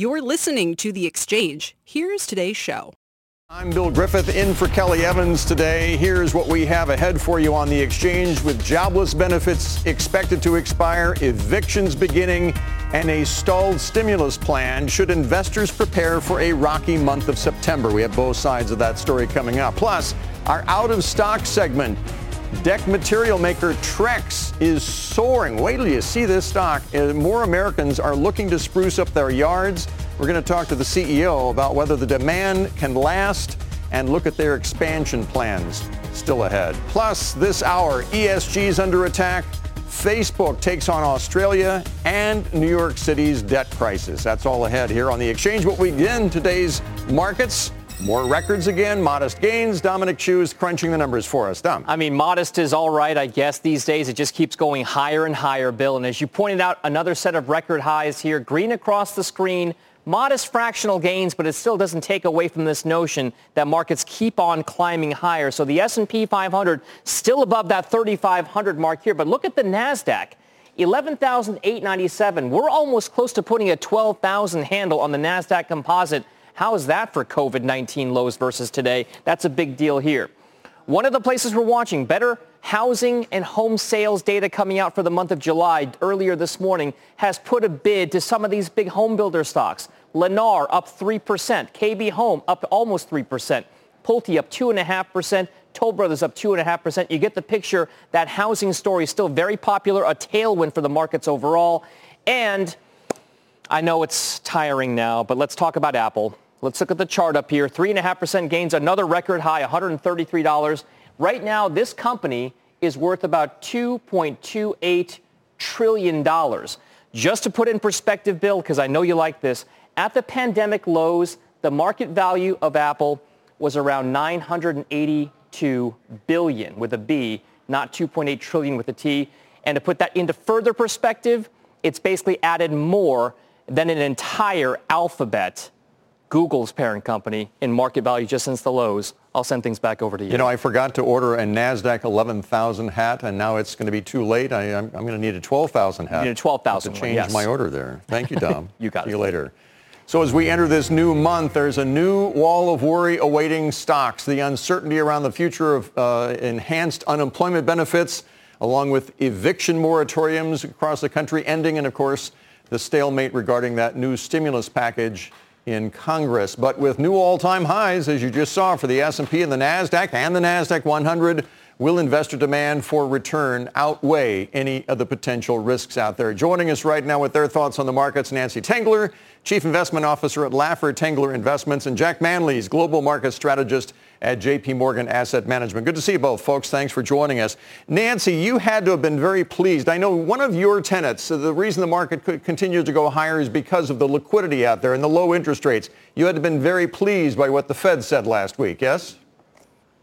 You're listening to The Exchange. Here's today's show. I'm Bill Griffith in for Kelly Evans today. Here's what we have ahead for you on the exchange with jobless benefits expected to expire, evictions beginning, and a stalled stimulus plan. Should investors prepare for a rocky month of September? We have both sides of that story coming up. Plus, our out of stock segment. Deck material maker Trex is soaring. Wait till you see this stock. Uh, more Americans are looking to spruce up their yards. We're going to talk to the CEO about whether the demand can last and look at their expansion plans still ahead. Plus, this hour, ESG's under attack. Facebook takes on Australia and New York City's debt crisis. That's all ahead here on the exchange. What we begin today's markets more records again, modest gains. Dominic Chu is crunching the numbers for us. Dom. I mean, modest is all right, I guess, these days. It just keeps going higher and higher, Bill. And as you pointed out, another set of record highs here. Green across the screen. Modest fractional gains, but it still doesn't take away from this notion that markets keep on climbing higher. So the S&P 500 still above that 3,500 mark here. But look at the NASDAQ. 11,897. We're almost close to putting a 12,000 handle on the NASDAQ composite how is that for COVID-19 lows versus today? That's a big deal here. One of the places we're watching, better housing and home sales data coming out for the month of July earlier this morning has put a bid to some of these big home builder stocks. Lennar up 3%, KB Home up almost 3%, Pulte up 2.5%, Toll Brothers up 2.5%. You get the picture. That housing story is still very popular, a tailwind for the markets overall. And I know it's tiring now, but let's talk about Apple. Let's look at the chart up here. 3.5% gains, another record high, $133. Right now, this company is worth about $2.28 trillion. Just to put in perspective, Bill, because I know you like this, at the pandemic lows, the market value of Apple was around 982 billion with a B, not 2.8 trillion with a T. And to put that into further perspective, it's basically added more than an entire alphabet Google's parent company in market value just since the lows. I'll send things back over to you. You know, I forgot to order a NASDAQ 11,000 hat, and now it's going to be too late. I, am going to need a 12,000 hat. You need a 12,000 to change yes. my order there. Thank you, Dom. you got See it. you later. So as we enter this new month, there's a new wall of worry awaiting stocks. The uncertainty around the future of uh, enhanced unemployment benefits, along with eviction moratoriums across the country ending, and of course, the stalemate regarding that new stimulus package in Congress. But with new all-time highs, as you just saw for the S&P and the NASDAQ and the NASDAQ 100, will investor demand for return outweigh any of the potential risks out there? Joining us right now with their thoughts on the markets, Nancy Tengler, Chief Investment Officer at Laffer Tengler Investments, and Jack Manleys, Global Market Strategist at JP Morgan Asset Management. Good to see you both, folks. Thanks for joining us. Nancy, you had to have been very pleased. I know one of your tenets, the reason the market could continue to go higher is because of the liquidity out there and the low interest rates. You had to have been very pleased by what the Fed said last week, yes?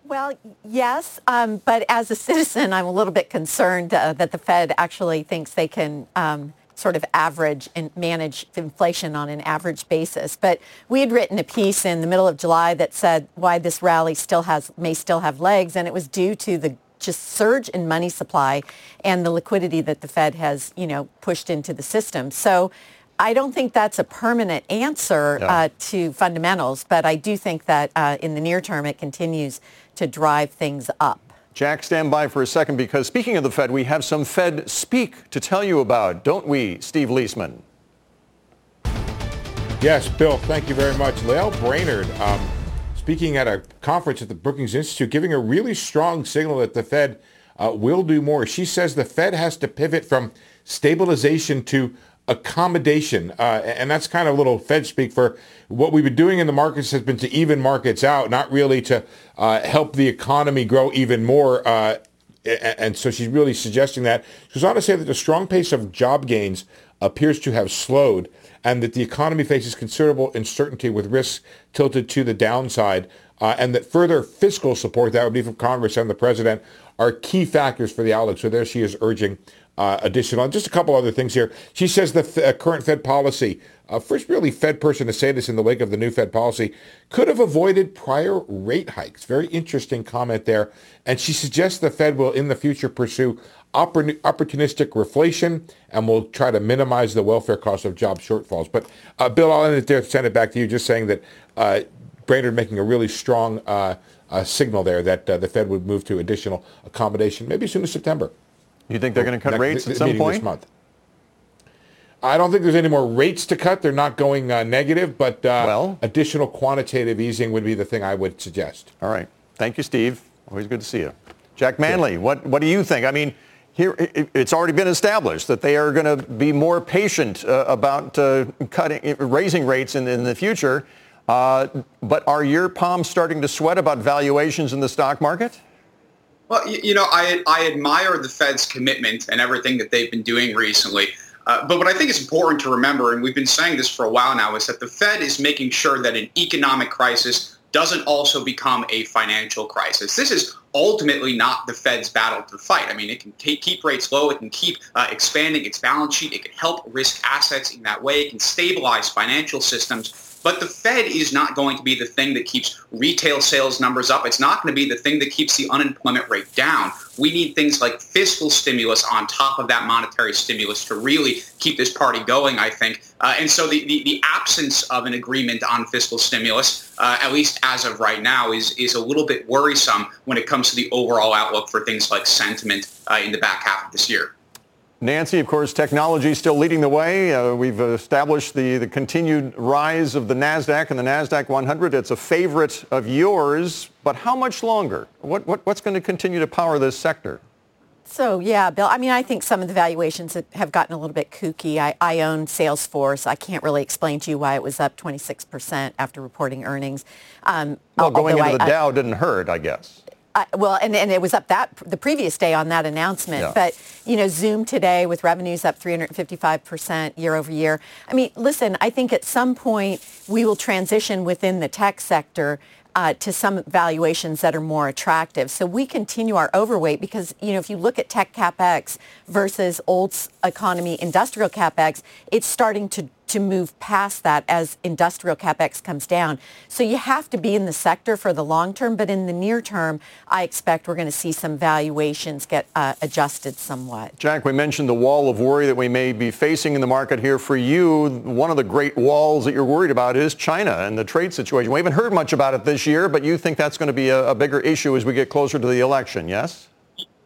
Well, yes, um, but as a citizen, I'm a little bit concerned uh, that the Fed actually thinks they can um, sort of average and manage inflation on an average basis. But we had written a piece in the middle of July that said why this rally still has may still have legs, and it was due to the just surge in money supply and the liquidity that the Fed has, you know, pushed into the system. So I don't think that's a permanent answer yeah. uh, to fundamentals, but I do think that uh, in the near term it continues to drive things up. Jack, stand by for a second because speaking of the Fed, we have some Fed speak to tell you about, don't we, Steve Liesman? Yes, Bill, thank you very much. Lael Brainard, um, speaking at a conference at the Brookings Institute, giving a really strong signal that the Fed uh, will do more. She says the Fed has to pivot from stabilization to accommodation. Uh, and that's kind of a little Fed speak for what we've been doing in the markets has been to even markets out, not really to uh, help the economy grow even more. Uh, and so she's really suggesting that. She goes on to say that the strong pace of job gains appears to have slowed. and that the economy faces considerable uncertainty with risks tilted to the downside, uh, and that further fiscal support, that would be from Congress and the president, are key factors for the outlook. So there she is urging uh, just a couple other things here. She says the uh, current Fed policy, uh, first really Fed person to say this in the wake of the new Fed policy, could have avoided prior rate hikes. Very interesting comment there. And she suggests the Fed will in the future pursue opportunistic reflation and will try to minimize the welfare cost of job shortfalls. But uh, Bill, I'll end it there, send it back to you, just saying that uh, Brainard making a really strong uh, signal there that the Fed would move to additional accommodation, maybe as soon as September. You think they're going to cut rates at some point? This month. I don't think there's any more rates to cut. They're not going uh, negative, but well, additional quantitative easing would be the thing I would suggest. All right. Thank you, Steve. Always good to see you. Jack Manley, what, what do you think? I mean, here, it's already been established that they are going to be more patient uh, about uh, cutting, raising rates in, in the future. Uh, but are your palms starting to sweat about valuations in the stock market? Well, you know, I, I admire the Fed's commitment and everything that they've been doing recently. Uh, but what I think is important to remember, and we've been saying this for a while now, is that the Fed is making sure that an economic crisis doesn't also become a financial crisis. This is ultimately not the Fed's battle to fight. I mean, it can keep rates low. It can keep uh, expanding its balance sheet. It can help risk assets in that way. It can stabilize financial systems. But the Fed is not going to be the thing that keeps retail sales numbers up. It's not going to be the thing that keeps the unemployment rate down. We need things like fiscal stimulus on top of that monetary stimulus to really keep this party going, I think. Uh, and so the, the, the, absence of an agreement on fiscal stimulus, uh, at least as of right now, is, is a little bit worrisome when it comes to the overall outlook for things like sentiment uh, in the back half of this year. Nancy, of course, technology is still leading the way. Uh, we've established the, the continued rise of the NASDAQ and the NASDAQ 100. It's a favorite of yours, but how much longer? What, what, what's going to continue to power this sector? So yeah, Bill, I mean, I think some of the valuations have gotten a little bit kooky. I, I own Salesforce. I can't really explain to you why it was up 26% after reporting earnings. Um, well, going into I, the Dow didn't hurt, I guess. Uh, well, and, and it was up that the previous day on that announcement. Yeah. But, you know, Zoom today with revenues up 355% year over year. I mean, listen, I think at some point we will transition within the tech sector uh, to some valuations that are more attractive. So we continue our overweight because, you know, if you look at tech capex versus old economy industrial capex, it's starting to to move past that as industrial capex comes down. So you have to be in the sector for the long term, but in the near term, I expect we're going to see some valuations get uh, adjusted somewhat. Jack, we mentioned the wall of worry that we may be facing in the market here. For you, one of the great walls that you're worried about is China and the trade situation. We haven't heard much about it this year, but you think that's going to be a, a bigger issue as we get closer to the election, yes?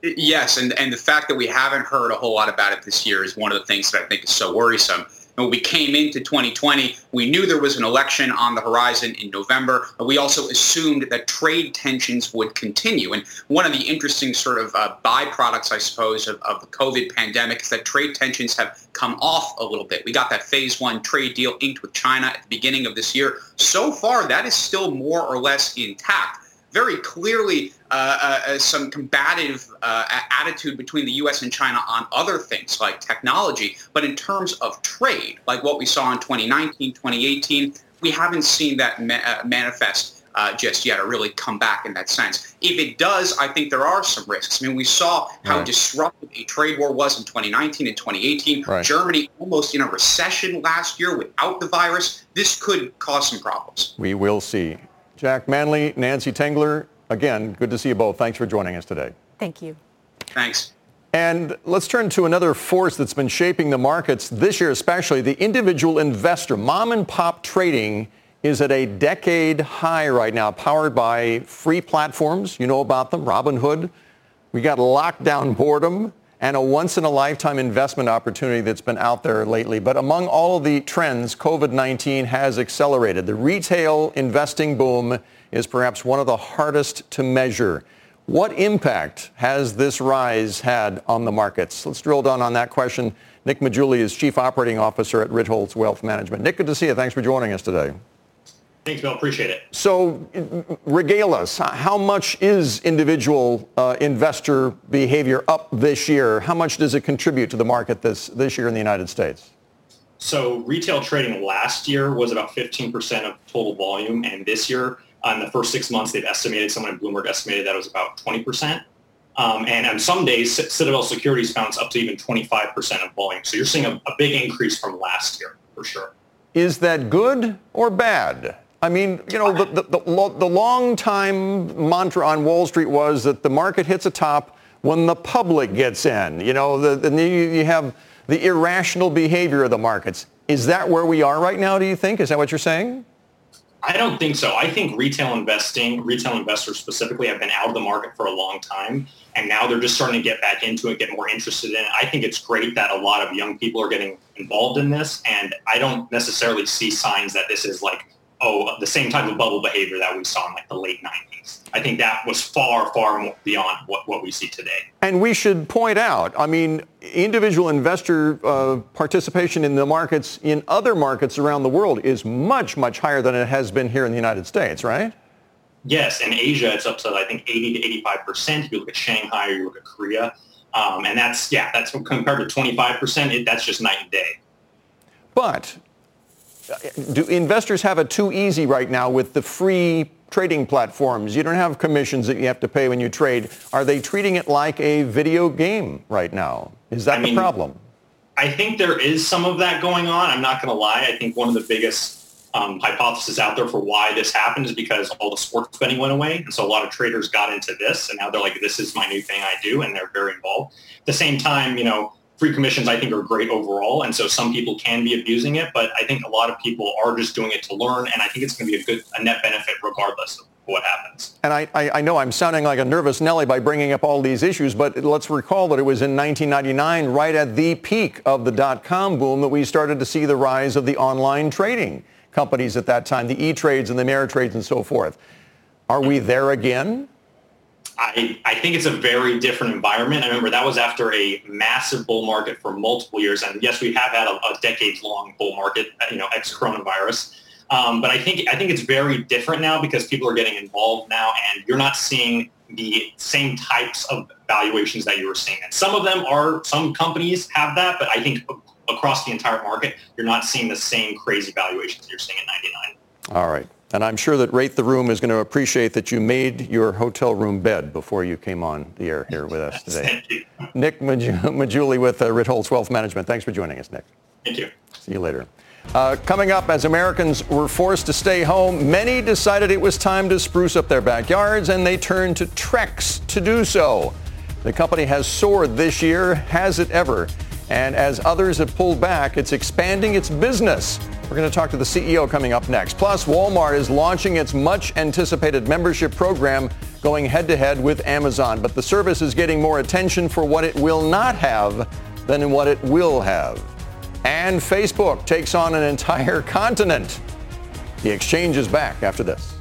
Yes, and, and the fact that we haven't heard a whole lot about it this year is one of the things that I think is so worrisome. When we came into 2020, we knew there was an election on the horizon in November. We also assumed that trade tensions would continue. And one of the interesting sort of uh, byproducts, I suppose, of, of the COVID pandemic is that trade tensions have come off a little bit. We got that phase one trade deal inked with China at the beginning of this year. So far, that is still more or less intact very clearly uh, uh, uh, some combative uh, attitude between the U.S. and China on other things like technology. But in terms of trade, like what we saw in 2019, 2018, we haven't seen that ma- uh, manifest uh, just yet or really come back in that sense. If it does, I think there are some risks. I mean, we saw how right. disruptive a trade war was in 2019 and 2018. Right. Germany almost in a recession last year without the virus. This could cause some problems. We will see. Jack Manley, Nancy Tengler, again, good to see you both. Thanks for joining us today. Thank you. Thanks. And let's turn to another force that's been shaping the markets this year, especially the individual investor. Mom and pop trading is at a decade high right now, powered by free platforms. You know about them, Robinhood. We got lockdown boredom and a once-in-a-lifetime investment opportunity that's been out there lately. But among all of the trends, COVID-19 has accelerated. The retail investing boom is perhaps one of the hardest to measure. What impact has this rise had on the markets? Let's drill down on that question. Nick Maggiulli is Chief Operating Officer at Ritholtz Wealth Management. Nick, good to see you. Thanks for joining us today. Thanks, Bill. Appreciate it. So regale us. How much is individual uh, investor behavior up this year? How much does it contribute to the market this, this year in the United States? So retail trading last year was about 15% of total volume, and this year, in the first six months, they've estimated, someone at Bloomberg estimated that it was about 20%. Um, and on some days, Citadel Securities found up to even 25% of volume. So you're seeing a, a big increase from last year, for sure. Is that good or bad? I mean, you know, the, the, the, the long time mantra on Wall Street was that the market hits a top when the public gets in. You know, the, the, you have the irrational behavior of the markets. Is that where we are right now, do you think? Is that what you're saying? I don't think so. I think retail investing, retail investors specifically, have been out of the market for a long time, and now they're just starting to get back into it, get more interested in it. I think it's great that a lot of young people are getting involved in this, and I don't necessarily see signs that this is like oh, the same type of bubble behavior that we saw in like the late 90s. I think that was far, far more beyond what, what we see today. And we should point out, I mean, individual investor uh, participation in the markets in other markets around the world is much, much higher than it has been here in the United States, right? Yes, in Asia, it's up to, I think, 80 to 85 percent. If you look at Shanghai or you look at Korea. Um, and that's, yeah, that's compared to 25 percent, that's just night and day. But do investors have it too easy right now with the free trading platforms? You don't have commissions that you have to pay when you trade. Are they treating it like a video game right now? Is that I the mean, problem? I think there is some of that going on. I'm not going to lie. I think one of the biggest um, hypothesis out there for why this happened is because all the sports betting went away. And so a lot of traders got into this and now they're like, this is my new thing I do. And they're very involved. At the same time, you know, free commissions I think are great overall. And so some people can be abusing it, but I think a lot of people are just doing it to learn. And I think it's going to be a good, a net benefit regardless of what happens. And I, I, I know I'm sounding like a nervous Nelly by bringing up all these issues, but let's recall that it was in 1999, right at the peak of the dot-com boom, that we started to see the rise of the online trading companies at that time, the E-Trades and the Ameritrades and so forth. Are we there again? I, I think it's a very different environment. I remember that was after a massive bull market for multiple years. And yes, we have had a, a decades-long bull market, you know, ex-coronavirus. Um, but I think I think it's very different now because people are getting involved now, and you're not seeing the same types of valuations that you were seeing. And some of them are some companies have that, but I think across the entire market, you're not seeing the same crazy valuations you're seeing at '99. All right. And I'm sure that Rate the Room is going to appreciate that you made your hotel room bed before you came on the air here with us today. Nick Maggiulli with uh, Ritholtz Wealth Management. Thanks for joining us, Nick. Thank you. See you later. Uh, coming up, as Americans were forced to stay home, many decided it was time to spruce up their backyards, and they turned to Trex to do so. The company has soared this year, has it ever? And as others have pulled back, it's expanding its business. We're going to talk to the CEO coming up next. Plus, Walmart is launching its much anticipated membership program going head to head with Amazon. But the service is getting more attention for what it will not have than what it will have. And Facebook takes on an entire continent. The exchange is back after this.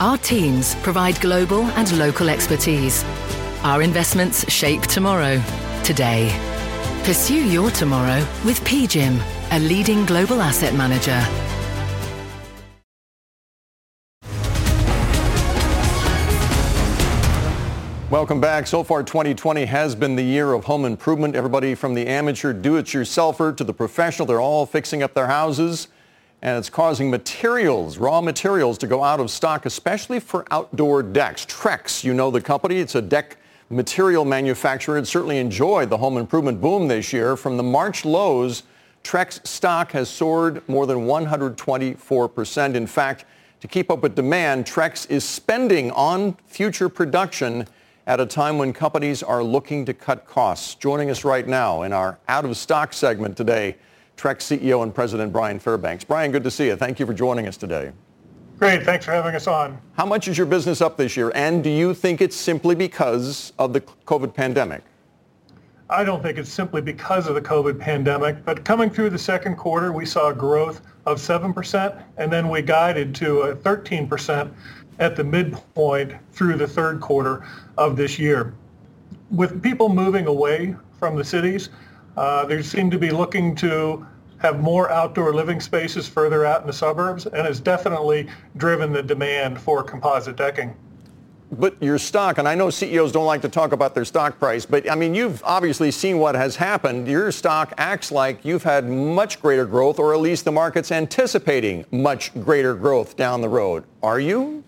our teams provide global and local expertise our investments shape tomorrow, today. Pursue your tomorrow with PGIM, a leading global asset manager. Welcome back. So far, 2020 has been the year of home improvement. Everybody from the amateur do-it-yourselfer to the professional, they're all fixing up their houses. And it's causing materials, raw materials, to go out of stock, especially for outdoor decks. Trex, you know the company. It's a deck material manufacturer had certainly enjoyed the home improvement boom this year. From the March lows, Trex stock has soared more than 124%. In fact, to keep up with demand, Trex is spending on future production at a time when companies are looking to cut costs. Joining us right now in our out of stock segment today, Trex CEO and President Brian Fairbanks. Brian, good to see you. Thank you for joining us today. Great. Thanks for having us on. How much is your business up this year? And do you think it's simply because of the COVID pandemic? I don't think it's simply because of the COVID pandemic, but coming through the second quarter, we saw growth of 7%, and then we guided to a 13% at the midpoint through the third quarter of this year. With people moving away from the cities, uh, they seem to be looking to have more outdoor living spaces further out in the suburbs, and has definitely driven the demand for composite decking. But your stock, and I know CEOs don't like to talk about their stock price, but I mean, you've obviously seen what has happened. Your stock acts like you've had much greater growth, or at least the market's anticipating much greater growth down the road. Are you?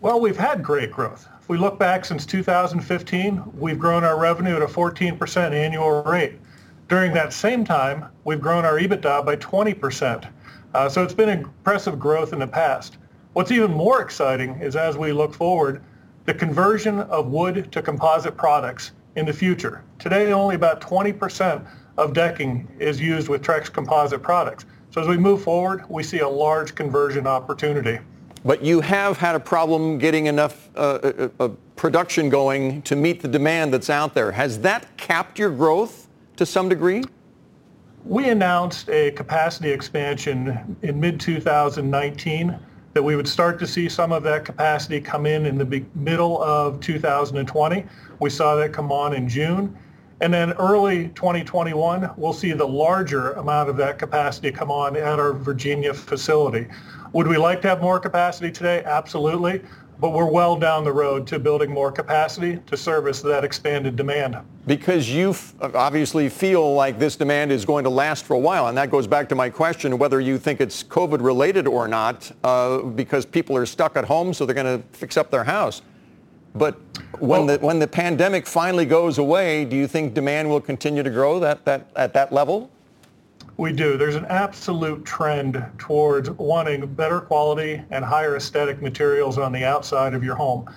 Well, we've had great growth. If we look back since 2015, we've grown our revenue at a 14% annual rate. During that same time, we've grown our EBITDA by 20%. Uh, so it's been impressive growth in the past. What's even more exciting is as we look forward, the conversion of wood to composite products in the future. Today, only about 20% of decking is used with Trex composite products. So as we move forward, we see a large conversion opportunity. But you have had a problem getting enough uh, uh, uh production going to meet the demand that's out there. Has that capped your growth? To some degree? We announced a capacity expansion in mid-2019 that we would start to see some of that capacity come in in the middle of 2020. We saw that come on in June. And then early 2021, we'll see the larger amount of that capacity come on at our Virginia facility. Would we like to have more capacity today? Absolutely but we're well down the road to building more capacity to service that expanded demand. Because you f- obviously feel like this demand is going to last for a while, and that goes back to my question whether you think it's COVID related or not, uh, because people are stuck at home, so they're going to fix up their house. But when well, the when the pandemic finally goes away, do you think demand will continue to grow that, that at that level? We do. There's an absolute trend towards wanting better quality and higher aesthetic materials on the outside of your home.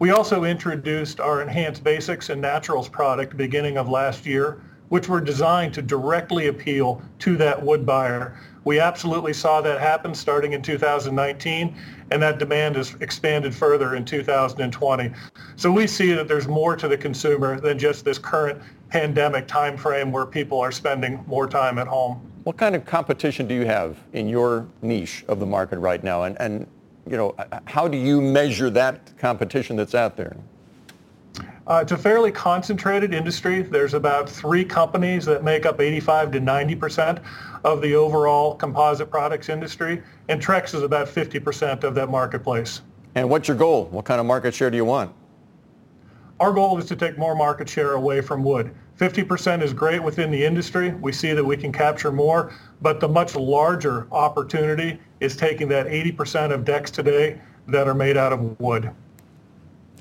We also introduced our Enhanced Basics and Naturals product beginning of last year, which were designed to directly appeal to that wood buyer. We absolutely saw that happen starting in 2019, and that demand has expanded further in 2020. So we see that there's more to the consumer than just this current pandemic timeframe where people are spending more time at home. What kind of competition do you have in your niche of the market right now? And, and you know, how do you measure that competition that's out there? Uh, it's a fairly concentrated industry. There's about three companies that make up 85 to 90 percent of the overall composite products industry, and Trex is about 50 percent of that marketplace. And what's your goal? What kind of market share do you want? Our goal is to take more market share away from wood. 50% is great within the industry. We see that we can capture more, but the much larger opportunity is taking that 80% of decks today that are made out of wood.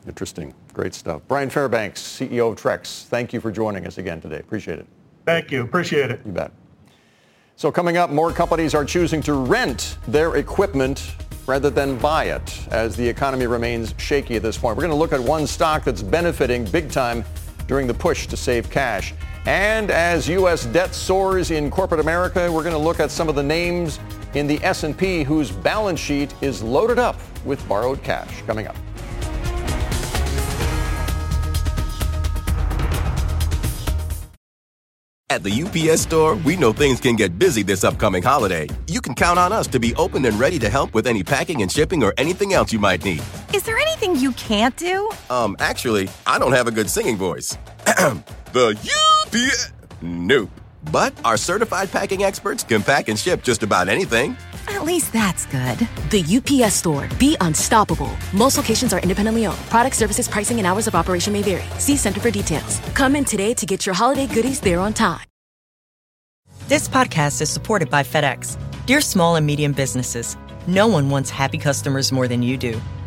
Interesting. Great stuff. Brian Fairbanks, CEO of Trex, thank you for joining us again today. Appreciate it. Thank you. Appreciate it. You bet. So coming up, more companies are choosing to rent their equipment rather than buy it as the economy remains shaky at this point. We're going to look at one stock that's benefiting big time during the push to save cash. And as U.S. debt soars in corporate America, we're going to look at some of the names in the S&P whose balance sheet is loaded up with borrowed cash coming up. At the UPS store, we know things can get busy this upcoming holiday. You can count on us to be open and ready to help with any packing and shipping or anything else you might need. Is there anything you can't do? Um, actually, I don't have a good singing voice. the UPS. Nope. But our certified packing experts can pack and ship just about anything. At least that's good. The UPS store. Be unstoppable. Most locations are independently owned. Product services, pricing, and hours of operation may vary. See Center for details. Come in today to get your holiday goodies there on time. This podcast is supported by FedEx. Dear small and medium businesses, no one wants happy customers more than you do.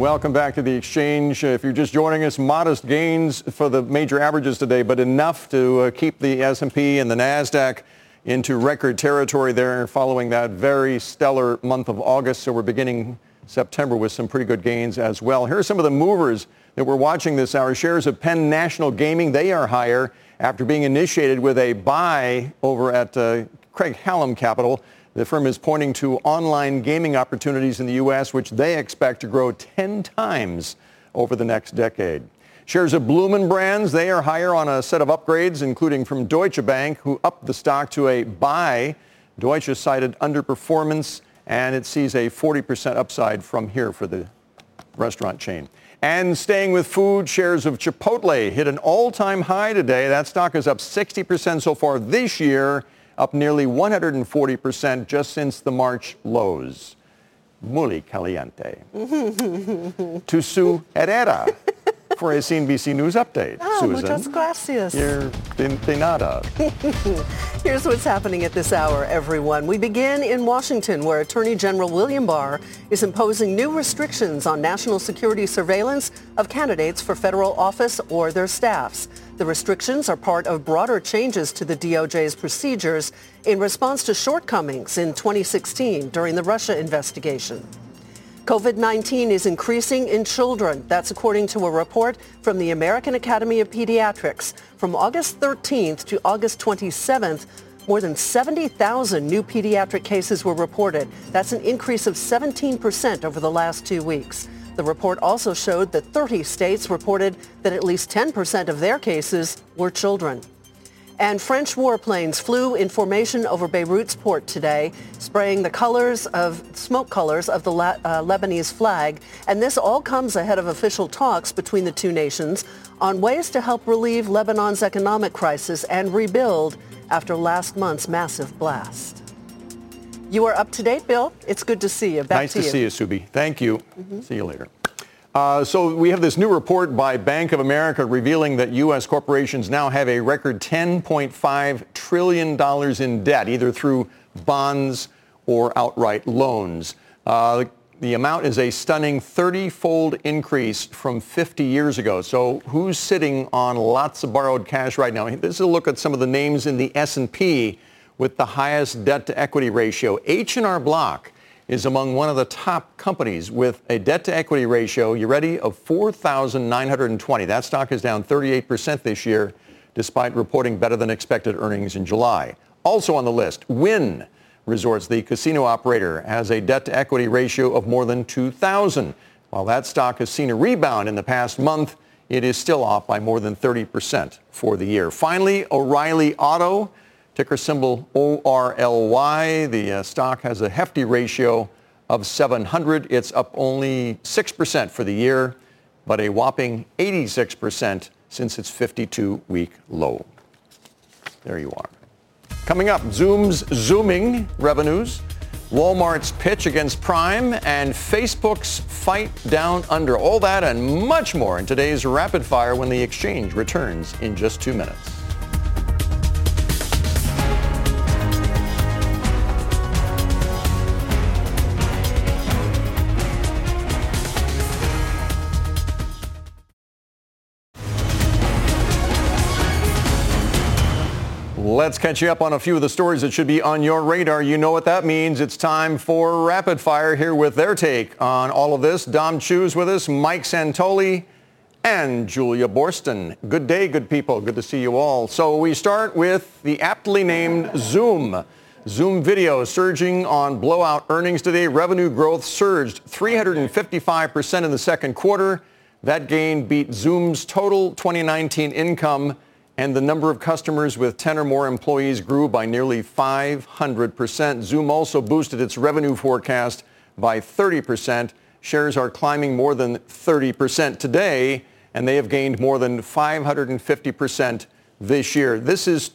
Welcome back to the exchange. If you're just joining us, modest gains for the major averages today, but enough to uh, keep the S&P and the Nasdaq into record territory there following that very stellar month of August. So we're beginning September with some pretty good gains as well. Here are some of the movers that we're watching this hour. Shares of Penn National Gaming, they are higher after being initiated with a buy over at uh, Craig-Hallum Capital. The firm is pointing to online gaming opportunities in the U.S., which they expect to grow 10 times over the next decade. Shares of Bloomin' Brands, they are higher on a set of upgrades, including from Deutsche Bank, who upped the stock to a buy. Deutsche cited underperformance, and it sees a 40% upside from here for the restaurant chain. And staying with food, shares of Chipotle hit an all-time high today. That stock is up 60% so far this year, up nearly 140% just since the March lows. Muy caliente. to Sue Herrera for a CNBC News update. Ah, Susan. muchas gracias. You're de, de nada. Here's what's happening at this hour, everyone. We begin in Washington, where Attorney General William Barr is imposing new restrictions on national security surveillance of candidates for federal office or their staffs. The restrictions are part of broader changes to the DOJ's procedures in response to shortcomings in 2016 during the Russia investigation. COVID-19 is increasing in children. That's according to a report from the American Academy of Pediatrics. From August 13th to August 27th, more than 70,000 new pediatric cases were reported. That's an increase of 17% over the last two weeks. The report also showed that 30 states reported that at least 10% of their cases were children. And French warplanes flew in formation over Beirut's port today, spraying the colors of smoke colors of the La- uh, Lebanese flag. And this all comes ahead of official talks between the two nations on ways to help relieve Lebanon's economic crisis and rebuild after last month's massive blast. You are up to date, Bill. It's good to see you. Back nice to, to, you. see you, Subi. Thank you. See you later. Uh, so we have this new report by Bank of America revealing that U.S. corporations now have a record $10.5 trillion in debt, either through bonds or outright loans. Uh, the amount is a stunning 30-fold increase from 50 years ago. So who's sitting on lots of borrowed cash right now? This is a look at some of the names in the S&P with the highest debt-to-equity ratio. H&R Block is among one of the top companies with a debt-to-equity ratio, you ready, of 4,920. That stock is down 38% this year, despite reporting better than expected earnings in July. Also on the list, Wynn Resorts, the casino operator, has a debt-to-equity ratio of more than 2,000. While that stock has seen a rebound in the past month, it is still off by more than 30% for the year. Finally, O'Reilly Auto, ticker symbol ORLY. The uh, stock has a hefty ratio of 700. It's up only 6% for the year, but a whopping 86% since its 52-week low. There you are. Coming up, Zoom's zooming revenues, Walmart's pitch against Prime, and Facebook's fight down under. All that and much more in today's Rapid Fire when the exchange returns in just two minutes. Let's catch you up on a few of the stories that should be on your radar. You know what that means. It's time for Rapid Fire here with their take on all of this. Dom Chu's with us, Mike Santoli, and Julia Boorstin. Good day, good people. Good to see you all. So we start with the aptly named Zoom. Zoom video surging on blowout earnings today. Revenue growth surged 355% in the second quarter. That gain beat Zoom's total 2019 income and the number of customers with 10 or more employees grew by nearly 500%. Zoom also boosted its revenue forecast by 30%. Shares are climbing more than 30% today, and they have gained more than 550% this year. This is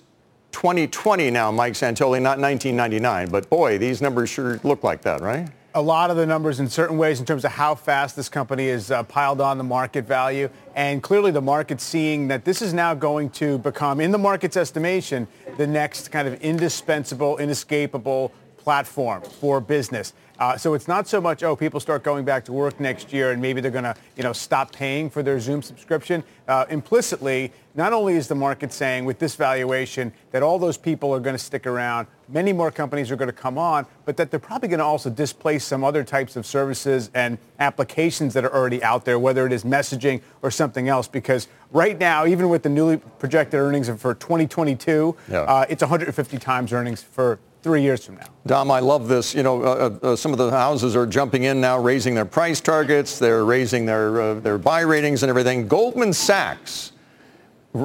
2020 now, Mike Santoli, not 1999. But boy, these numbers sure look like that, right? A lot of the numbers in certain ways in terms of how fast this company is uh, piled on the market value. And clearly the market's seeing that this is now going to become, in the market's estimation, the next kind of indispensable, inescapable platform for business. Uh, so it's not so much, oh, people start going back to work next year and maybe they're going to, you know, stop paying for their Zoom subscription. Uh, implicitly, not only is the market saying with this valuation that all those people are going to stick around, many more companies are going to come on, but that they're probably going to also displace some other types of services and applications that are already out there, whether it is messaging or something else. Because right now, even with the newly projected earnings for 2022, yeah. uh, it's 150 times earnings for three years from now. Dom, I love this. You know, uh, uh, uh, some of the houses are jumping in now, raising their price targets. They're raising their, uh, their buy ratings and everything. Goldman Sachs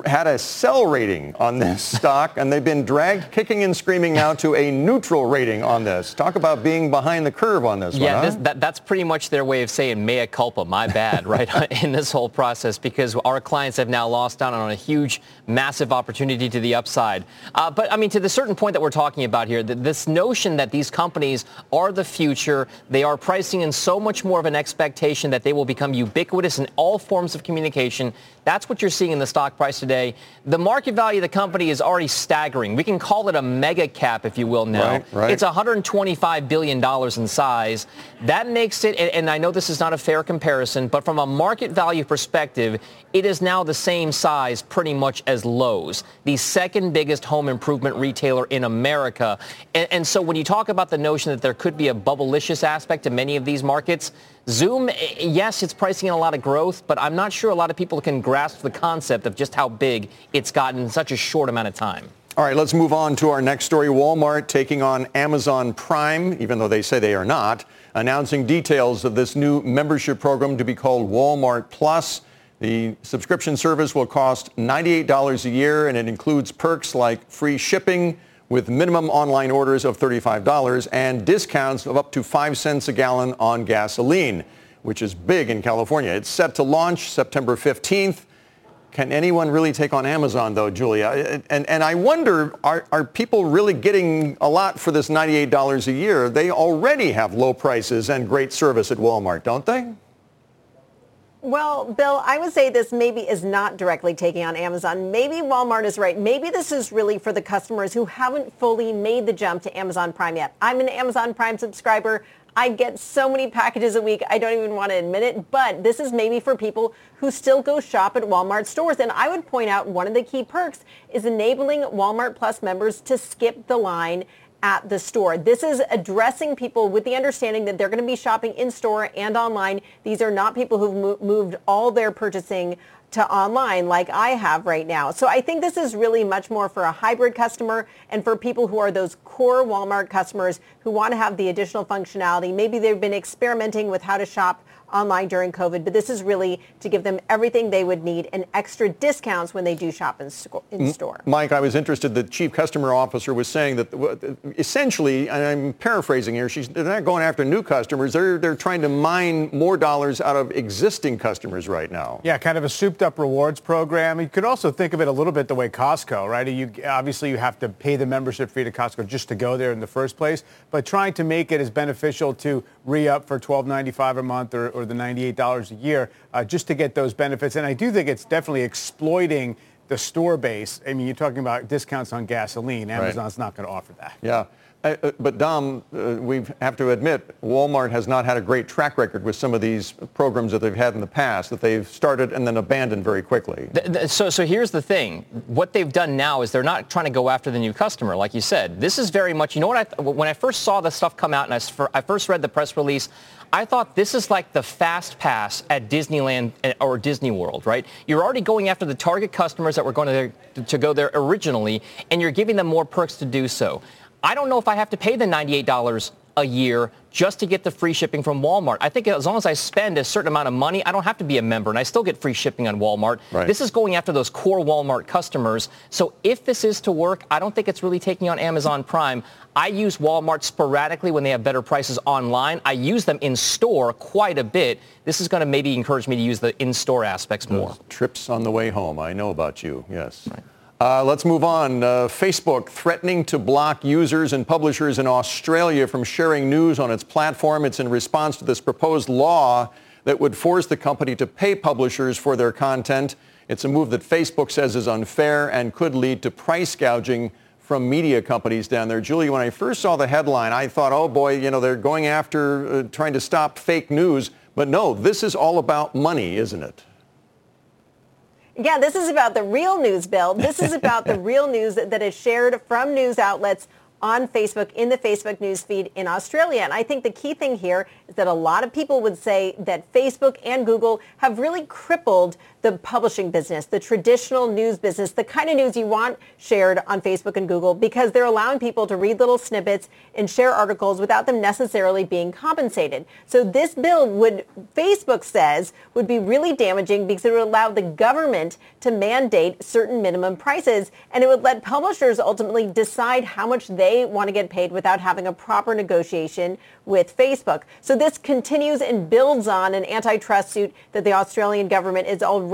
had a sell rating on this stock, and they've been dragged kicking and screaming now to a neutral rating on this. Talk about being behind the curve on this yeah, one, this, that, that's pretty much their way of saying mea culpa, my bad, right, in this whole process, because our clients have now lost out on a huge, massive opportunity to the upside. Uh, but, I mean, to the certain point that we're talking about here, this notion that these companies are the future, they are pricing in so much more of an expectation that they will become ubiquitous in all forms of communication. That's what you're seeing in the stock price today. The market value of the company is already staggering. We can call it a mega cap, if you will, now. Right, right. It's $125 billion in size. That makes it, and I know this is not a fair comparison, but from a market value perspective, it is now the same size pretty much as Lowe's, the second biggest home improvement retailer in America. And, and so when you talk about the notion that there could be a bubblicious aspect to many of these markets, Zoom, eh, yes, it's pricing in a lot of growth, but I'm not sure a lot of people can grasp the concept of just how big it's gotten in such a short amount of time. All right, let's move on to our next story. Walmart taking on Amazon Prime, even though they say they are not, announcing details of this new membership program to be called Walmart Plus. The subscription service will cost $98 a year, and it includes perks like free shipping, with minimum online orders of $35 and discounts of up to 5 cents a gallon on gasoline, which is big in California. It's set to launch September 15th. Can anyone really take on Amazon, though, Julia? And, and I wonder, are, are people really getting a lot for this $98 a year? They already have low prices and great service at Walmart, don't they? Well, Bill, I would say this maybe is not directly taking on Amazon. Maybe Walmart is right. Maybe this is really for the customers who haven't fully made the jump to Amazon Prime yet. I'm an Amazon Prime subscriber. I get so many packages a week, I don't even want to admit it, but this is maybe for people who still go shop at Walmart stores. And I would point out one of the key perks is enabling Walmart Plus members to skip the line at the store. This is addressing people with the understanding that they're going to be shopping in store and online. These are not people who've moved all their purchasing to online like I have right now. So I think this is really much more for a hybrid customer and for people who are those core Walmart customers who want to have the additional functionality. Maybe they've been experimenting with how to shop online during COVID, but this is really to give them everything they would need and extra discounts when they do shop in, in store. Mike, I was interested. The chief customer officer was saying that essentially, and I'm paraphrasing here, she's, they're not going after new customers. They're, they're trying to mine more dollars out of existing customers right now. Yeah, kind of a souped up rewards program. You could also think of it a little bit the way Costco, right? You, obviously, you have to pay the membership fee to Costco just to go there in the first place, but trying to make it as beneficial to re-up for $12.95 a month or, or the $98 a year uh, just to get those benefits. And I do think it's definitely exploiting the store base. I mean, you're talking about discounts on gasoline. Amazon's right. not going to offer that. Yeah. Uh, but Dom, uh, we have to admit, Walmart has not had a great track record with some of these programs that they've had in the past, that they've started and then abandoned very quickly. So, so here's the thing. What they've done now is they're not trying to go after the new customer, like you said. This is very much, you know what, I, when I first saw the stuff come out and I, I first read the press release, I thought this is like the fast pass at Disneyland eh, or Disney World, right? You're already going after the target customers that were going to, to go there originally, and you're giving them more perks to do so. I don't know if I have to pay the $98 a year just to get the free shipping from Walmart. I think as long as I spend a certain amount of money, I don't have to be a member, and I still get free shipping on Walmart. Right. This is going after those core Walmart customers. So if this is to work, I don't think it's really taking on Amazon Prime. I use Walmart sporadically when they have better prices online. I use them in store quite a bit. This is going to maybe encourage me to use the in-store aspects more. Those trips on the way home. I know about you. Yes. Right. Uh, let's move on. Uh, Facebook threatening to block users and publishers in Australia from sharing news on its platform. It's in response to this proposed law that would force the company to pay publishers for their content. It's a move that Facebook says is unfair and could lead to price gouging from media companies down there. Julie, when I first saw the headline, I thought, oh boy, you know, they're going after uh, trying to stop fake news. But no, this is all about money, isn't it? Yeah, this is about the real news, Bill. This is about the real news that is shared from news outlets on Facebook in the Facebook newsfeed in Australia. And I think the key thing here is that a lot of people would say that Facebook and Google have really crippled the publishing business, the traditional news business, the kind of news you want shared on Facebook and Google because they're allowing people to read little snippets and share articles without them necessarily being compensated. So this bill would, Facebook says, would be really damaging because it would allow the government to mandate certain minimum prices and it would let publishers ultimately decide how much they want to get paid without having a proper negotiation with Facebook. So this continues and builds on an antitrust suit that the Australian government is already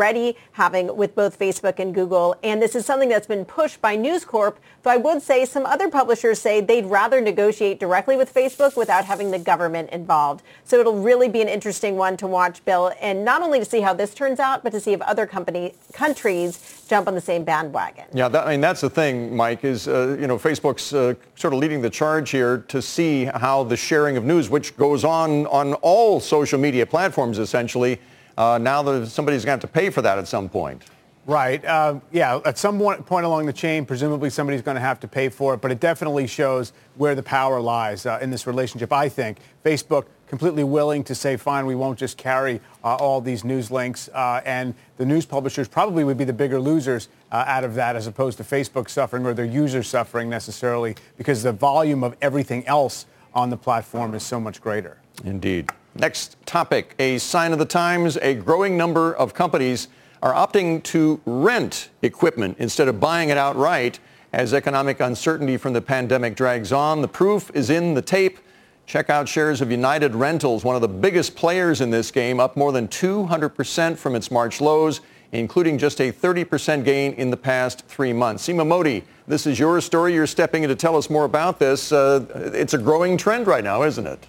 having with both Facebook and Google. And this is something that's been pushed by News Corp. Though I would say some other publishers say they'd rather negotiate directly with Facebook without having the government involved. So it'll really be an interesting one to watch, Bill, and not only to see how this turns out, but to see if other company countries jump on the same bandwagon. Yeah, that, I mean that's the thing, Mike. Is uh, you know Facebook's uh, sort of leading the charge here to see how the sharing of news, which goes on on all social media platforms essentially. Uh, now that somebody's going to have to pay for that at some point. Right. Uh, yeah. At some point along the chain, presumably somebody's going to have to pay for it, but it definitely shows where the power lies uh, in this relationship. I think Facebook completely willing to say, fine, we won't just carry uh, all these news links, uh, and the news publishers probably would be the bigger losers uh, out of that, as opposed to Facebook suffering or their users suffering necessarily, because the volume of everything else on the platform is so much greater. Indeed. Next topic, a sign of the times. A growing number of companies are opting to rent equipment instead of buying it outright as economic uncertainty from the pandemic drags on. The proof is in the tape. Check out shares of United Rentals, one of the biggest players in this game, up more than 200% from its March lows, including just a 30% gain in the past three months. Seema Modi, this is your story. You're stepping in to tell us more about this. Uh, it's a growing trend right now, isn't it?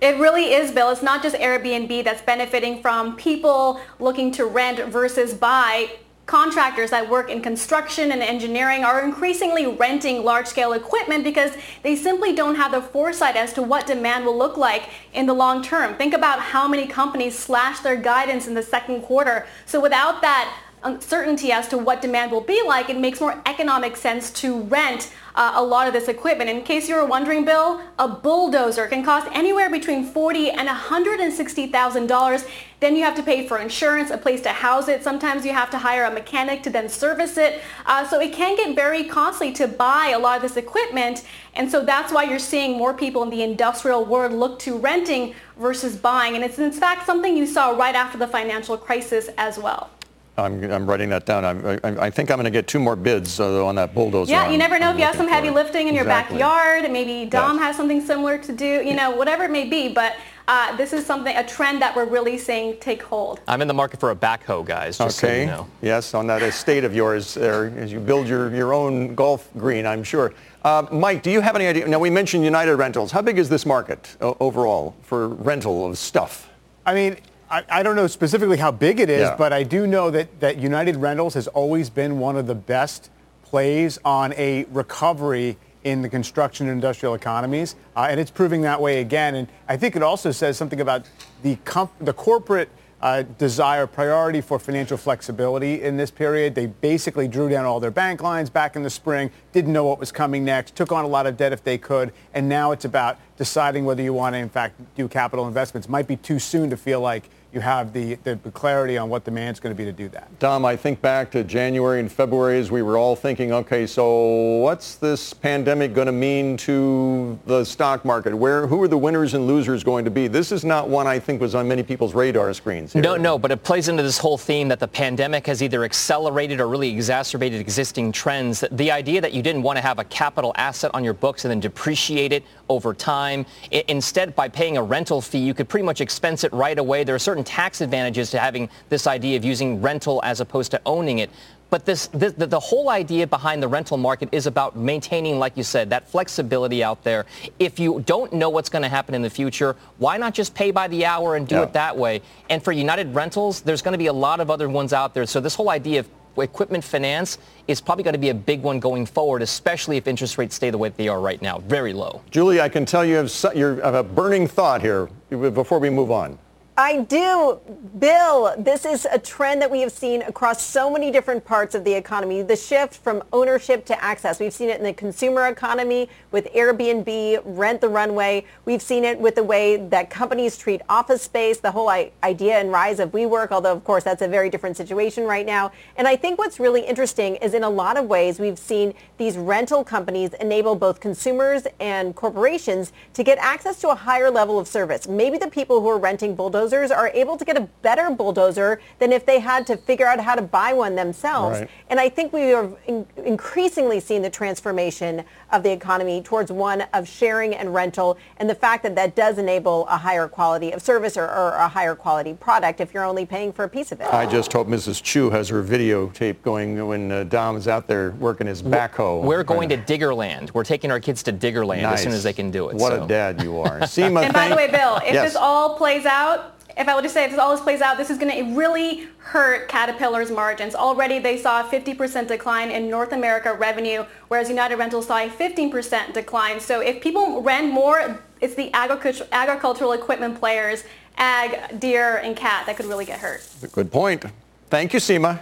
It really is, Bill. It's not just Airbnb that's benefiting from people looking to rent versus buy. Contractors that work in construction and engineering are increasingly renting large-scale equipment because they simply don't have the foresight as to what demand will look like in the long term. Think about how many companies slashed their guidance in the second quarter. So without that uncertainty as to what demand will be like, it makes more economic sense to rent uh, a lot of this equipment. In case you were wondering, Bill, a bulldozer can cost anywhere between forty and $160,000. Then you have to pay for insurance, a place to house it. Sometimes you have to hire a mechanic to then service it. Uh, so it can get very costly to buy a lot of this equipment. And so that's why you're seeing more people in the industrial world look to renting versus buying. And it's in fact something you saw right after the financial crisis as well. I'm, I'm writing that down. I, I, I think I'm going to get two more bids uh, on that bulldozer. Yeah, you never know I'm if you have some heavy lifting in exactly. your backyard. Maybe Dom Yes. has something similar to do. You know, whatever it may be. But uh, this is something, a trend that we're really seeing take hold. I'm in the market for a backhoe, guys. Just okay. So you know. Yes, on that estate of yours there, as you build your, your own golf green, I'm sure. Uh, Mike, do you have any idea? Now, we mentioned United Rentals. How big is this market o- overall for rental of stuff? I mean, I, I don't know specifically how big it is, Yeah. but I do know that, that United Rentals has always been one of the best plays on a recovery in the construction and industrial economies, uh, and it's proving that way again. And I think it also says something about the, comp- the corporate uh, desire, priority for financial flexibility in this period. They basically drew down all their bank lines back in the spring, didn't know what was coming next, took on a lot of debt if they could, and now it's about deciding whether you want to, in fact, do capital investments. Might be too soon to feel like you have the, the clarity on what demand's going to be to do that. Dom, I think back to January and February as we were all thinking, okay, so what's this pandemic going to mean to the stock market? Where, who are the winners and losers going to be? This is not one I think was on many people's radar screens. here. No, no, but it plays into this whole theme that the pandemic has either accelerated or really exacerbated existing trends. The idea that you didn't want to have a capital asset on your books and then depreciate it over time. I- instead, by paying a rental fee, you could pretty much expense it right away. There are certain tax advantages to having this idea of using rental as opposed to owning it. But this, this, the, the whole idea behind the rental market is about maintaining, like you said, that flexibility out there. If you don't know what's going to happen in the future, why not just pay by the hour and do Yeah. it that way? And for United Rentals, there's going to be a lot of other ones out there. So this whole idea of equipment finance is probably going to be a big one going forward, especially if interest rates stay the way they are right now, very low. Julie, I can tell you have, you have a burning thought here before we move on. I do. Bill, this is a trend that we have seen across so many different parts of the economy. The shift from ownership to access. We've seen it in the consumer economy with Airbnb, Rent the Runway. We've seen it with the way that companies treat office space, the whole idea and rise of WeWork, although of course that's a very different situation right now. And I think what's really interesting is in a lot of ways we've seen these rental companies enable both consumers and corporations to get access to a higher level of service. Maybe the people who are renting bulldozers bulldozers are able to get a better bulldozer than if they had to figure out how to buy one themselves. Right. And I think we are in- increasingly seeing the transformation of the economy towards one of sharing and rental and the fact that that does enable a higher quality of service or, or a higher quality product if you're only paying for a piece of it. I just hope Mrs. Chu has her videotape going when uh, Dom is out there working his backhoe. We're going to Diggerland. We're taking our kids to Diggerland nice. as soon as they can do it. What so. a dad you are. Seema, and by the way, Bill, if yes. this all plays out, if I were to say if this all this plays out, this is going to really hurt Caterpillar's margins. Already they saw a 50% decline in North America revenue, whereas United Rentals saw a 15% decline. So if people rent more, it's the agricultural equipment players, ag, Deere, and cat that could really get hurt. Good point. Thank you, Seema.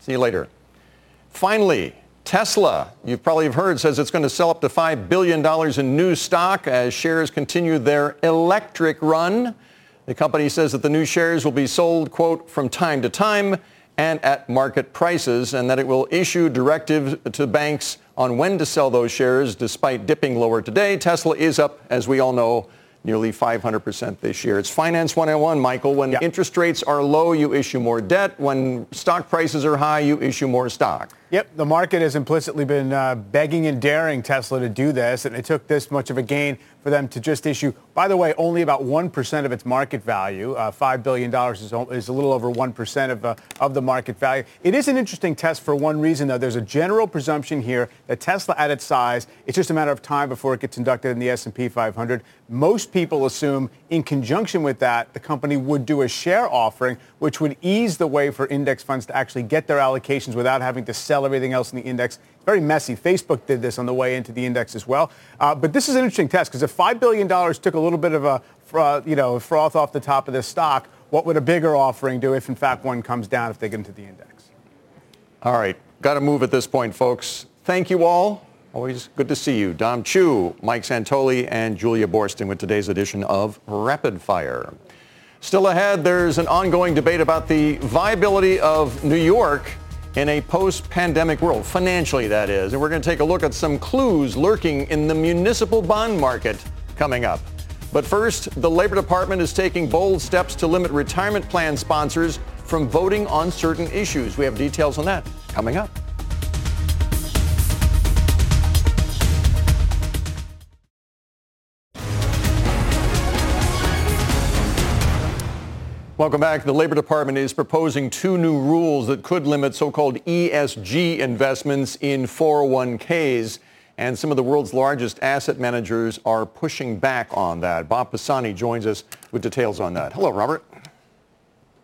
See you later. Finally, Tesla, you've probably heard, says it's going to sell up to $5 billion in new stock as shares continue their electric run. The company says that the new shares will be sold, quote, from time to time and at market prices, and that it will issue directives to banks on when to sell those shares despite dipping lower today. Tesla is up, as we all know, nearly 500% this year. It's Finance 101, Michael. When interest rates are low, you issue more debt. When stock prices are high, you issue more stock. Yep, the market has implicitly been uh, begging and daring Tesla to do this, and it took this much of a gain for them to just issue, by the way, only about 1% of its market value. Uh, $5 billion is, is, a little over 1% of, uh, of the market value. It is an interesting test for one reason, though. There's a general presumption here that Tesla at its size, it's just a matter of time before it gets inducted in the S&P 500. Most people assume in conjunction with that, the company would do a share offering, which would ease the way for index funds to actually get their allocations without having to sell everything else in the index very messy. Facebook did this on the way into the index as well. Uh, but this is an interesting test because if $5 billion took a little bit of a, you know, froth off the top of this stock, what would a bigger offering do if, in fact, one comes down if they get into the index? All right. Got to move at this point, folks. Thank you all. Always good to see you. Dom Chu, Mike Santoli, and Julia Boorstin with today's edition of Rapid Fire. Still ahead, there's an ongoing debate about the viability of New York in a post-pandemic world, financially that is. And we're going to take a look at some clues lurking in the municipal bond market coming up. But first, the Labor Department is taking bold steps to limit retirement plan sponsors from voting on certain issues. We have details on that coming up. Welcome back. The Labor Department is proposing two new rules that could limit so-called ESG investments in 401ks. And some of the world's largest asset managers are pushing back on that. Bob Pisani joins us with details on that. Hello, Robert.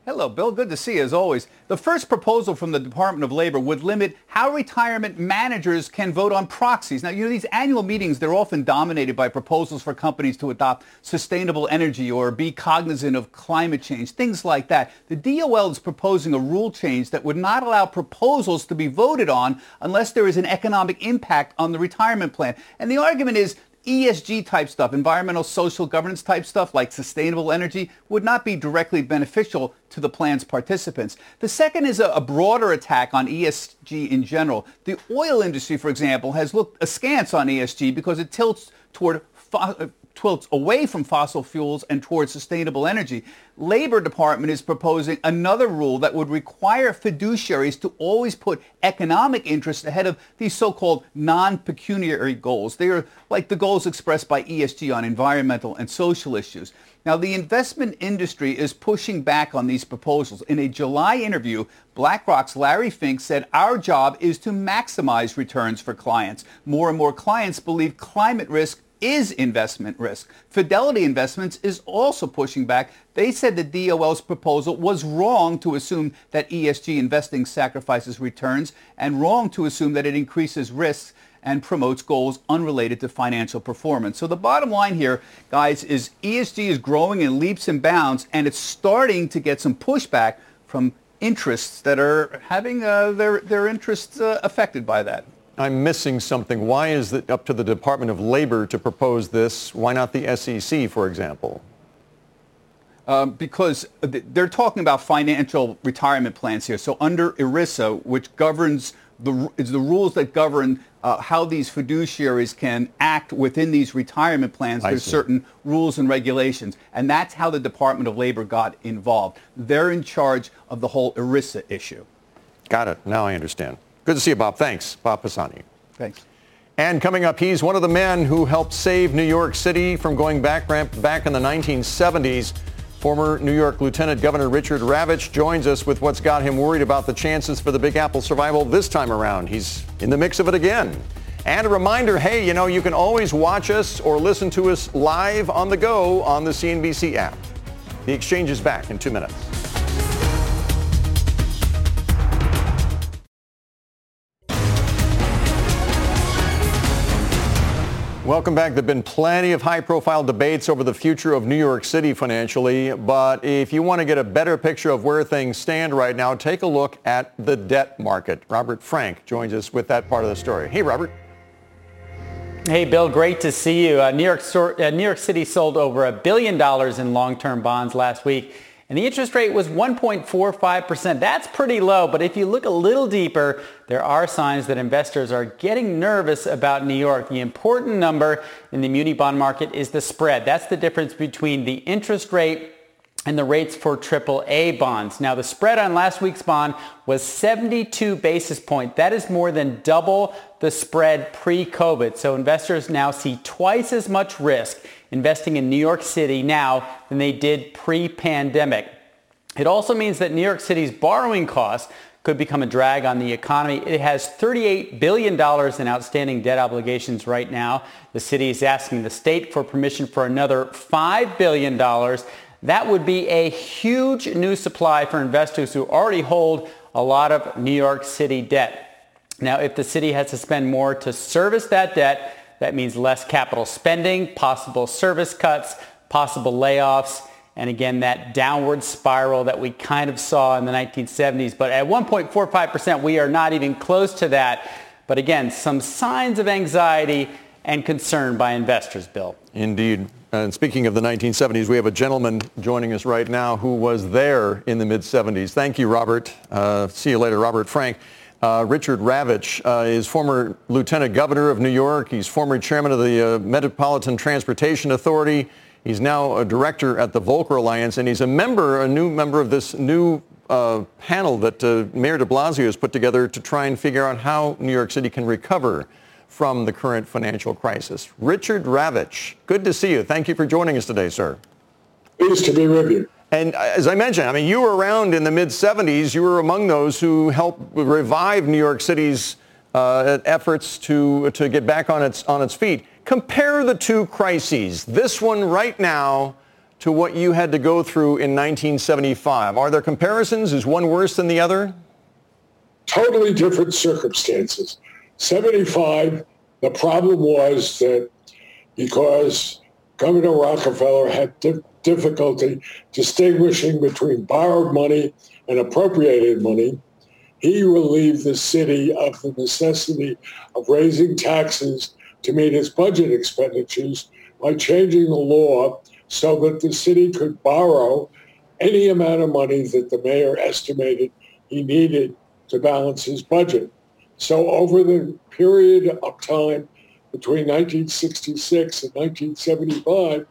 Hello, Bill. Good to see you as always. The first proposal from the Department of Labor would limit how retirement managers can vote on proxies. Now, you know, these annual meetings, they're often dominated by proposals for companies to adopt sustainable energy or be cognizant of climate change, things like that. The DOL is proposing a rule change that would not allow proposals to be voted on unless there is an economic impact on the retirement plan. And the argument is ESG type stuff, environmental social governance type stuff like sustainable energy would not be directly beneficial to the plan's participants. The second is a, a, broader attack on ESG in general. The oil industry, for example, has looked askance on ESG because it tilts toward tilts away from fossil fuels and towards sustainable energy. Labor Department is proposing another rule that would require fiduciaries to always put economic interests ahead of these so-called non-pecuniary goals. They are like the goals expressed by ESG on environmental and social issues. Now, the investment industry is pushing back on these proposals. In a July interview, BlackRock's Larry Fink said, our job is to maximize returns for clients. More and more clients believe climate risk is investment risk. Fidelity Investments is also pushing back. They said the DOL's proposal was wrong to assume that ESG investing sacrifices returns and wrong to assume that it increases risks and promotes goals unrelated to financial performance. So the bottom line here, guys, is ESG is growing in leaps and bounds, and it's starting to get some pushback from interests that are having uh, their, their interests uh, affected by that. I'm missing something. Why is it up to the Department of Labor to propose this? Why not the SEC, for example? Um, because they're talking about financial retirement plans here. So under ERISA, which governs the, is the rules that govern uh, how these fiduciaries can act within these retirement plans. There's certain rules and regulations. And that's how the Department of Labor got involved. They're in charge of the whole ERISA issue. Got it. Now I understand. Good to see you, Bob. Thanks. Bob Pisani. Thanks. And coming up, he's one of the men who helped save New York City from going back, ramp back in the 1970s. Former New York Lieutenant Governor Richard Ravitch joins us with what's got him worried about the chances for the Big Apple survival this time around. He's in the mix of it again. And a reminder, hey, you know, you can always watch us or listen to us live on the go on the CNBC app. The exchange is back in two minutes. Welcome back. There have been plenty of high-profile debates over the future of New York City financially, but if you want to get a better picture of where things stand right now, take a look at the debt market. Robert Frank joins us with that part of the story. Hey, Robert. Hey, Bill, great to see you. Uh, New, York, uh, New York City sold over a billion dollars in long-term bonds last week and the interest rate was 1.45%. That's pretty low, but if you look a little deeper, there are signs that investors are getting nervous about New York. The important number in the muni bond market is the spread. That's the difference between the interest rate and the rates for AAA bonds. Now, the spread on last week's bond was 72 basis points. That is more than double the spread pre-COVID. So investors now see twice as much risk investing in New York City now than they did pre-pandemic. It also means that New York City's borrowing costs could become a drag on the economy. It has $38 billion in outstanding debt obligations right now. The city is asking the state for permission for another $5 billion. That would be a huge new supply for investors who already hold a lot of New York City debt. Now, if the city has to spend more to service that debt, that means less capital spending, possible service cuts, possible layoffs, and again, that downward spiral that we kind of saw in the 1970s. But at 1.45%, we are not even close to that. But again, some signs of anxiety and concern by investors, Bill. Indeed. And speaking of the 1970s, we have a gentleman joining us right now who was there in the mid-70s. Thank you, Robert. Uh, see you later, Robert Frank. Uh, Richard Ravitch uh, is former lieutenant governor of New York. He's former chairman of the uh, Metropolitan Transportation Authority. He's now a director at the Volcker Alliance, and he's a member, a new member of this new uh, panel that uh, Mayor de Blasio has put together to try and figure out how New York City can recover from the current financial crisis. Richard Ravitch, good to see you. Thank you for joining us today, sir. Pleased to be with you. And as I mentioned, I mean, you were around in the mid-70s. You were among those who helped revive New York City's uh, efforts to, to get back on its, on its feet. Compare the two crises, this one right now to what you had to go through in 1975. Are there comparisons? Is one worse than the other? Totally different circumstances. 75, the problem was that because Governor Rockefeller had difficulty distinguishing between borrowed money and appropriated money. He relieved the city of the necessity of raising taxes to meet its budget expenditures by changing the law so that the city could borrow any amount of money that the mayor estimated he needed to balance his budget. So over the period of time between 1966 and 1975,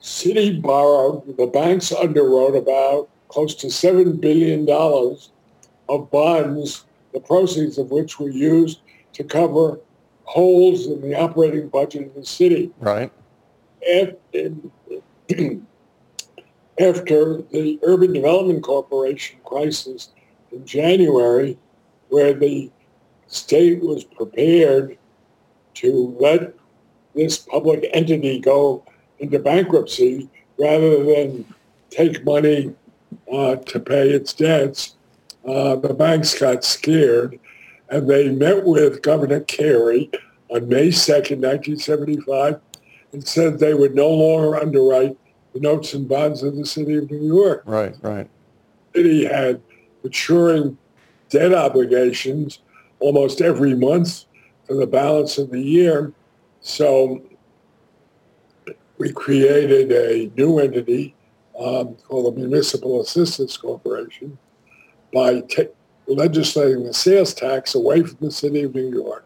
city borrowed, the banks underwrote about close to $7 billion of bonds, the proceeds of which were used to cover holes in the operating budget of the city. Right. After, after the Urban Development Corporation crisis in January, where the state was prepared to let this public entity go into bankruptcy rather than take money uh, to pay its debts. Uh, the banks got scared and they met with Governor Carey on May 2nd, 1975, and said they would no longer underwrite the notes and bonds of the city of New York. Right, right. The city had maturing debt obligations almost every month for the balance of the year. So we created a new entity um, called the Municipal Assistance Corporation by t- legislating the sales tax away from the city of New York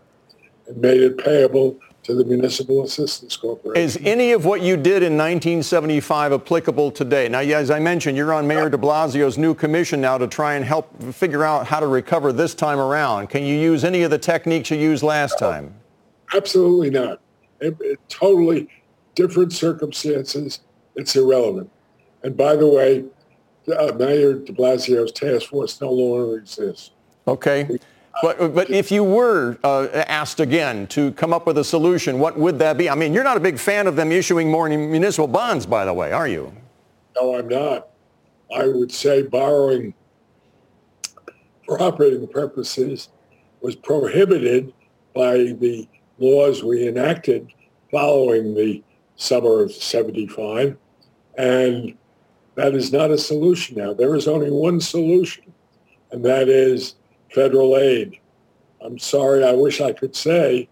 and made it payable to the Municipal Assistance Corporation. Is any of what you did in 1975 applicable today? Now, as I mentioned, you're on Mayor de Blasio's new commission now to try and help figure out how to recover this time around. Can you use any of the techniques you used last time? Absolutely not. It, it, totally different circumstances. It's irrelevant. And by the way, uh, Mayor de Blasio's task force no longer exists. Okay. But, but if you were uh, asked again to come up with a solution, what would that be? I mean, you're not a big fan of them issuing more municipal bonds, by the way, are you? No, I'm not. I would say borrowing for operating purposes was prohibited by the laws we enacted following the summer of 75. And that is not a solution now. There is only one solution, and that is federal aid. I'm sorry, I wish I could say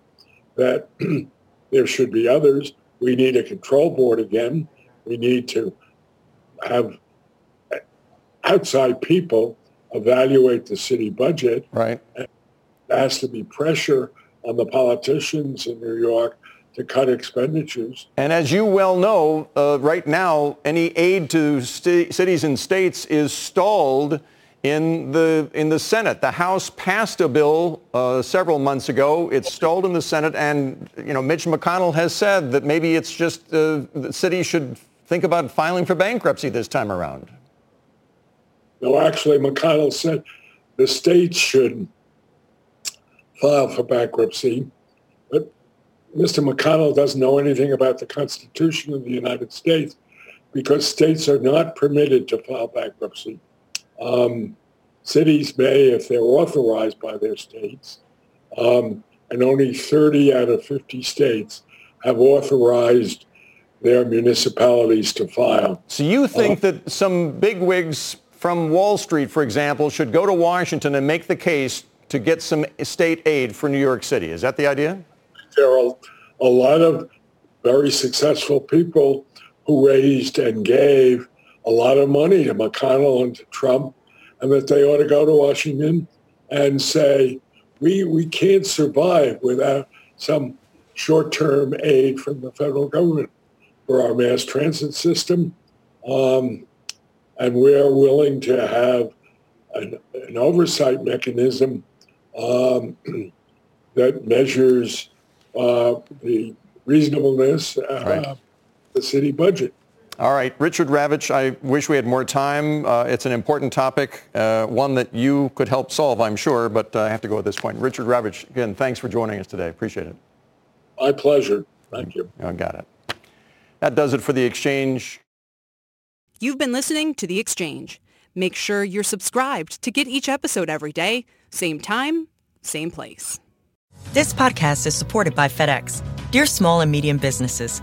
that there should be others. We need a control board again. We need to have outside people evaluate the city budget. Right. And there has to be pressure on the politicians in New York to cut expenditures. And as you well know, uh, right now, any aid to st- cities and states is stalled in the in the Senate. The House passed a bill uh, several months ago. It's stalled in the Senate, and you know Mitch McConnell has said that maybe it's just uh, the city should think about filing for bankruptcy this time around. No, actually, McConnell said the states should file for bankruptcy, but Mr. McConnell doesn't know anything about the Constitution of the United States because states are not permitted to file bankruptcy. Um, cities may if they're authorized by their states, um, and only 30 out of 50 states have authorized their municipalities to file. So you think uh, that some bigwigs from Wall Street, for example, should go to Washington and make the case to get some state aid for New York City. Is that the idea? There are a lot of very successful people who raised and gave a lot of money to McConnell and to Trump, and that they ought to go to Washington and say, we, we can't survive without some short-term aid from the federal government for our mass transit system. Um, and we're willing to have an, an oversight mechanism um, that measures uh, the reasonableness uh, right. of the city budget. All right, Richard Ravitch, I wish we had more time. Uh, it's an important topic, uh, one that you could help solve, I'm sure, but uh, I have to go at this point. Richard Ravitch, again, thanks for joining us today. Appreciate it. My pleasure. Thank you. I got it. That does it for The Exchange. You've been listening to The Exchange. Make sure you're subscribed to get each episode every day, same time, same place. This podcast is supported by FedEx. Dear small and medium businesses,